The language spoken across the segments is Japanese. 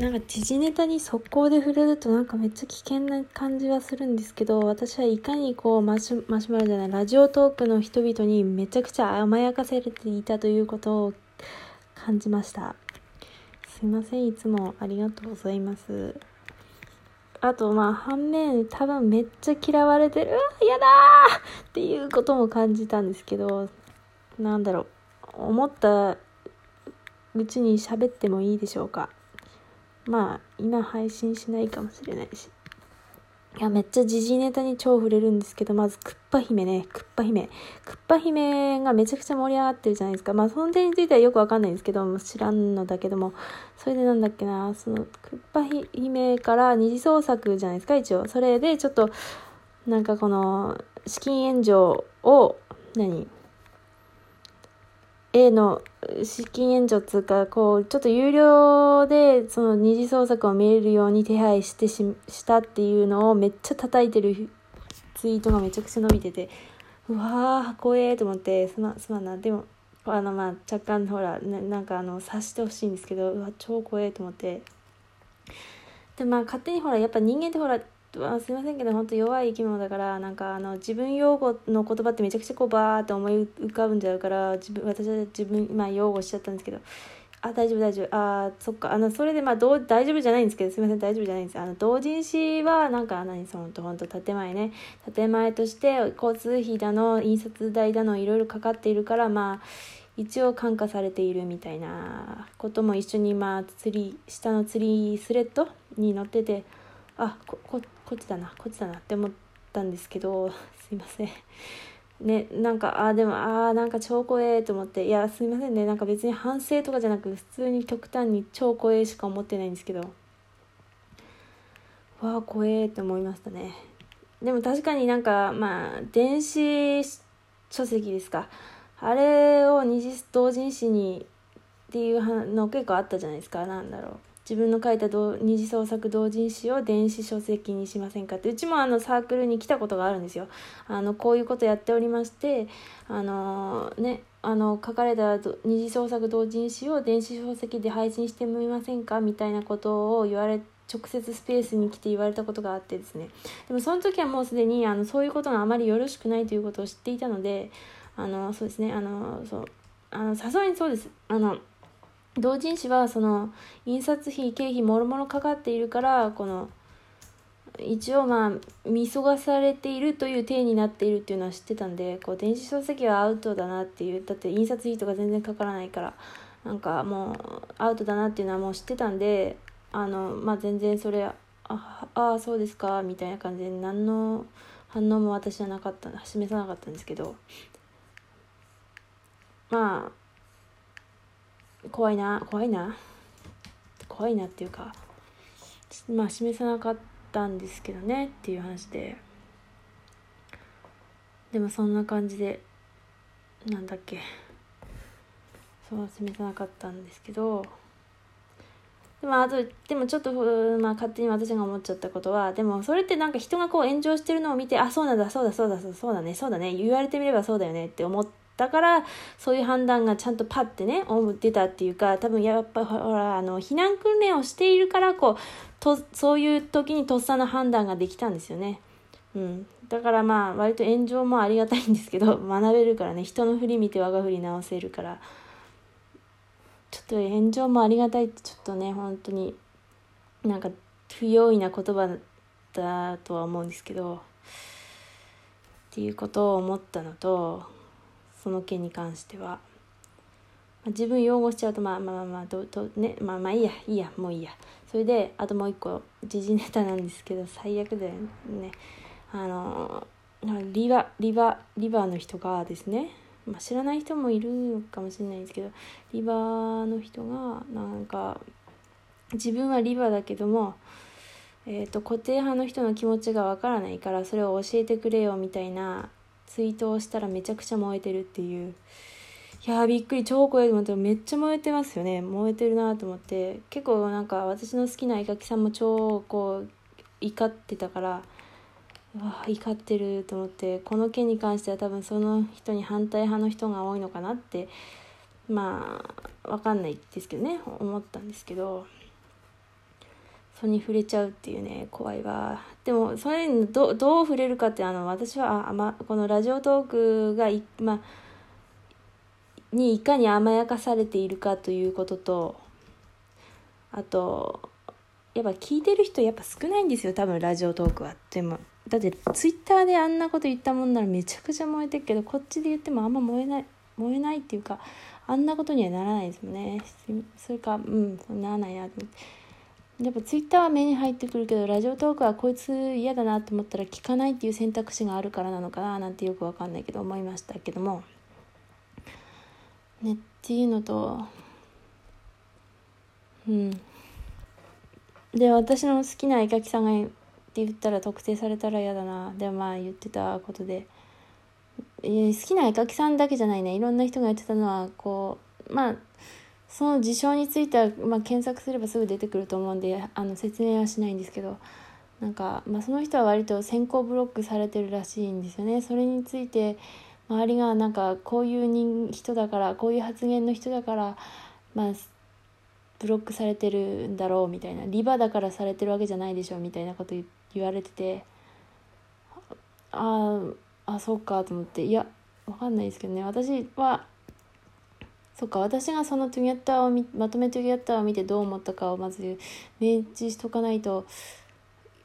なんか時事ネタに速攻で触れるとなんかめっちゃ危険な感じはするんですけど私はいかにこうマシュマシュマロじゃないラジオトークの人々にめちゃくちゃ甘やかされていたということを感じました。すいませんいつもありがとうございます。あとまあ反面多分めっちゃ嫌われてるやだーっていうことも感じたんですけどなんだろう思ったうちに喋ってもいいでしょうか。まあ今配信しないかもしれないし。いやめっちゃ時事ネタに超触れるんですけどまずクッパ姫ね。クッパ姫。クッパ姫がめちゃくちゃ盛り上がってるじゃないですか。まあその点についてはよくわかんないんですけど知らんのだけども。それでなんだっけな。そのクッパ姫から二次創作じゃないですか一応。それでちょっとなんかこの資金援助を何？A の資金援助つうかこうちょっと有料でその二次創作を見れるように手配してししたっていうのをめっちゃ叩いてるツイートがめちゃくちゃ伸びててうわー怖えと思ってすま、すまんなでもあのまあ若干ほらななんかあの察してほしいんですけどうわ超怖えと思って。でまあ勝手にほらやっぱ人間ってほらあすいませんけど本当弱い生き物だからなんかあの自分用語の言葉ってめちゃくちゃこうバーって思い浮かぶんじゃうから自分私は自分まあ擁護しちゃったんですけどあ大丈夫大丈夫。あそっか。あのそれでまあどう大丈夫じゃないんですけどすいません大丈夫じゃないんですあの同人誌はなんか何そのと本当建前ね。建前として交通費だの印刷代だのいろいろかかっているからまあ一応感化されているみたいなことも一緒にまあ釣り下の釣りスレッドに載っててあこここっちだなこっちだなって思ったんですけど すいません。ねなんかあでもあなんか超怖えと思っていやすいませんね。なんか別に反省とかじゃなく普通に極端に超怖えしか思ってないんですけどわあ怖えって思いましたね。でも確かになんかまあ電子書籍ですか。あれを二次同人誌にっていうの結構あったじゃないですか。なんだろう。自分の書いた二次創作同人誌を電子書籍にしませんかって。うちもあのサークルに来たことがあるんですよ。あのこういうことやっておりましてあのねあの書かれた二次創作同人誌を電子書籍で配信してみませんかみたいなことを言われ直接スペースに来て言われたことがあってですね。でもその時はもうすでにあのそういうことがあまりよろしくないということを知っていたのであのそうですねあのそうあのさすがにそうです。あの同人誌はその印刷費経費もろもろかかっているからこの一応まあ見過ごされているという体になっているっていうのは知ってたんでこう電子書籍はアウトだなっていうだって印刷費とか全然かからないからなんかもうアウトだなっていうのはもう知ってたんであのまあ全然それああそうですかみたいな感じで何の反応も私はなかった示さなかったんですけどまあ怖いな怖いな。怖いなっていうかまあ示さなかったんですけどねっていう話で。でもそんな感じでなんだっけ。そう示さなかったんですけど。でもあとでもちょっと、まあ、勝手に私が思っちゃったことはでもそれってなんか人がこう炎上してるのを見てあそうなんだそうだそうだそうだねそうだね言われてみればそうだよねって思ってだからそういう判断がちゃんとパッてね出たっていうか多分やっぱほらあの避難訓練をしているからこうとそういう時にとっさの判断ができたんですよね。うん、だからまあ割と炎上もありがたいんですけど 学べるからね。人の振り見て我が振り直せるから。ちょっと炎上もありがたいってちょっとね本当になんか不用意な言葉だとは思うんですけどっていうことを思ったのとその件に関しては、まあ、自分擁護しちゃうとまあまあまあまあどどねまあまあいいやいいやもういいや。それであともう一個時事ネタなんですけど最悪だよね。あのリバリバリバの人がですね、まあ、知らない人もいるかもしれないんですけどリバの人がなんか自分はリバだけどもえーと固定派の人の気持ちがわからないからそれを教えてくれよみたいなツイートをしたらめちゃくちゃ燃えてるっていう。いやびっくり超怖いと思ってめっちゃ燃えてますよね。燃えてるなと思って。結構なんか私の好きな絵描きさんも超こう怒ってたから。うわ怒ってると思って。この件に関しては多分その人に反対派の人が多いのかなってまあ分かんないですけどね。思ったんですけど。それに触れちゃうっていうね怖いわ。でもそれにどどう触れるかってあの私はあ、ま、このラジオトークがい、ま、にいかに甘やかされているかということとあとやっぱ聞いてる人やっぱ少ないんですよ多分ラジオトークは。でもだってツイッターであんなこと言ったもんならめちゃくちゃ燃えてるけどこっちで言ってもあんま燃えない燃えないっていうかあんなことにはならないですもんね。それかうんならないなと思って。やっぱツイッターは目に入ってくるけどラジオトークはこいつ嫌だなと思ったら聞かないっていう選択肢があるからなのかななんてよくわかんないけど思いましたけども。ねっていうのとうん。で私の好きな絵描きさんがって言ったら特定されたら嫌だなでもまあ言ってたことで、好きな絵描きさんだけじゃないね。いろんな人が言ってたのはこうまあその事象については、まあ、検索すればすぐ出てくると思うんであの説明はしないんですけどなんか、まあ、その人は割と先行ブロックされてるらしいんですよね。それについて周りがなんかこういう人だからこういう発言の人だからまあブロックされてるんだろうみたいなリバだからされてるわけじゃないでしょみたいなこと言われててああそうかと思っていやわかんないですけどね。私はそっか私がそのトゥギャッターをまとめトゥギャッターを見てどう思ったかをまず明示しとかないと,、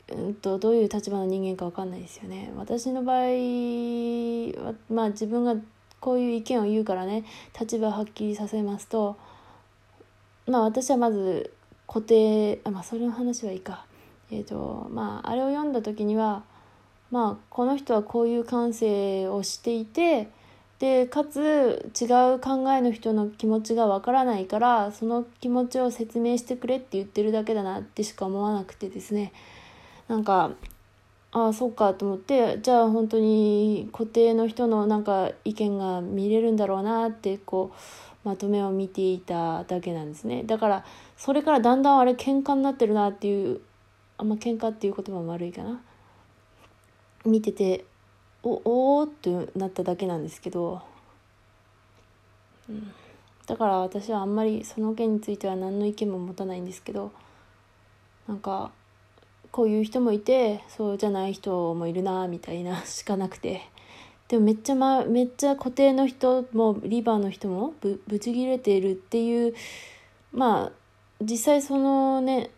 うんと、どういう立場の人間か分かんないですよね。私の場合はまあ自分がこういう意見を言うからね立場をはっきりさせますとまあ私はまず固定あまあそれの話はいいかえっ、ー、とまああれを読んだ時にはまあこの人はこういう感性をしていてでかつ違う考えの人の気持ちがわからないからその気持ちを説明してくれって言ってるだけだなってしか思わなくてですね。なんかああそうかと思ってじゃあ本当に固定の人のなんか意見が見れるんだろうなってこうまとめを見ていただけなんですね。だからそれからだんだんあれ喧嘩になってるなっていうあんま喧嘩っていう言葉も悪いかな。見てておおってなっただけなんですけど、うん、だから私はあんまりその件については何の意見も持たないんですけど。なんかこういう人もいてそうじゃない人もいるなみたいな しかなくて。でもめっちゃ、ま、めっちゃ固定の人もリバーの人もぶぶち切れているっていうまあ実際そのね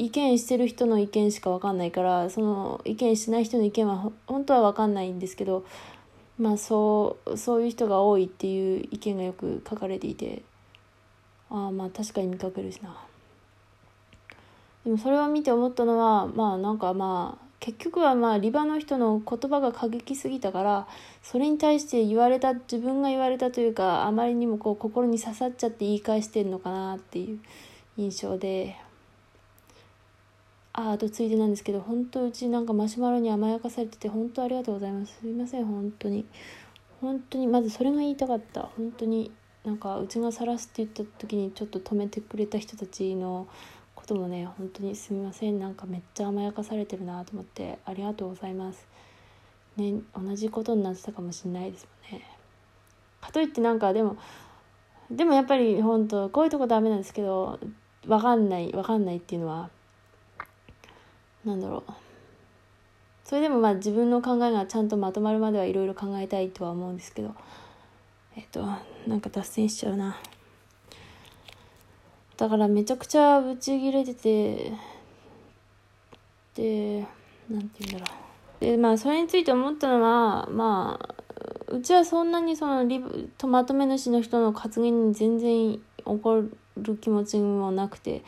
意見してる人の意見しか分かんないからその意見しない人の意見は本当は分かんないんですけどまあそうそういう人が多いっていう意見がよく書かれていてああまあ確かに見かけるしな。でもそれを見て思ったのはまあなんかまあ結局はまあリバの人の言葉が過激すぎたからそれに対して言われた自分が言われたというかあまりにもこう心に刺さっちゃって言い返してるのかなっていう印象でああとついでなんですけど本当うちなんかマシュマロに甘やかされてて本当ありがとうございます。すいません本当に。本当にまずそれが言いたかった。本当になんかうちが晒すって言った時にちょっと止めてくれた人たちのこともね本当にすみません。なんかめっちゃ甘やかされてるなと思ってありがとうございます。ね同じことになってたかもしれないですもんね。かといってなんかでもでもやっぱり本当こういうとこダメなんですけど分かんない分かんないっていうのはなんだろう。それでもまあ自分の考えがちゃんとまとまるまではいろいろ考えたいとは思うんですけど。えっとなんか脱線しちゃうな。だからめちゃくちゃブチギレててでなんて言うんだろう。でまあそれについて思ったのはまあうちはそんなにそのリとまとめ主の人の発言に全然怒る気持ちもなくて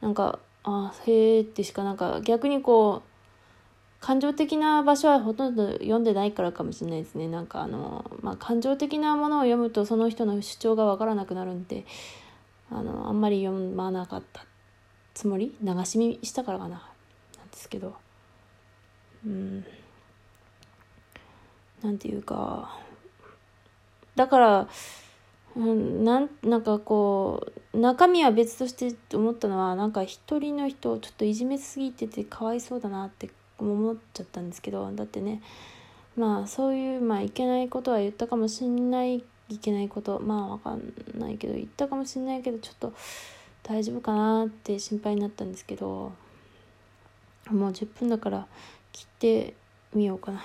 なんかあへえってしかなんか逆にこう感情的な場所はほとんど読んでないからかもしれないですね。なんかあの、まあ、感情的なものを読むとその人の主張がわからなくなるんであのあんまり読まなかったつもり？流し見したからかな？なんですけど。うん。なんていうか。だから、なんなんかこう中身は別として思ったのはなんか一人の人をちょっといじめすぎててかわいそうだなって思っちゃったんですけどだってねまあそういうまあいけないことは言ったかもしんないいけないことまあわかんないけど言ったかもしんないけどちょっと大丈夫かなって心配になったんですけどもう10分だから切ってみようかな。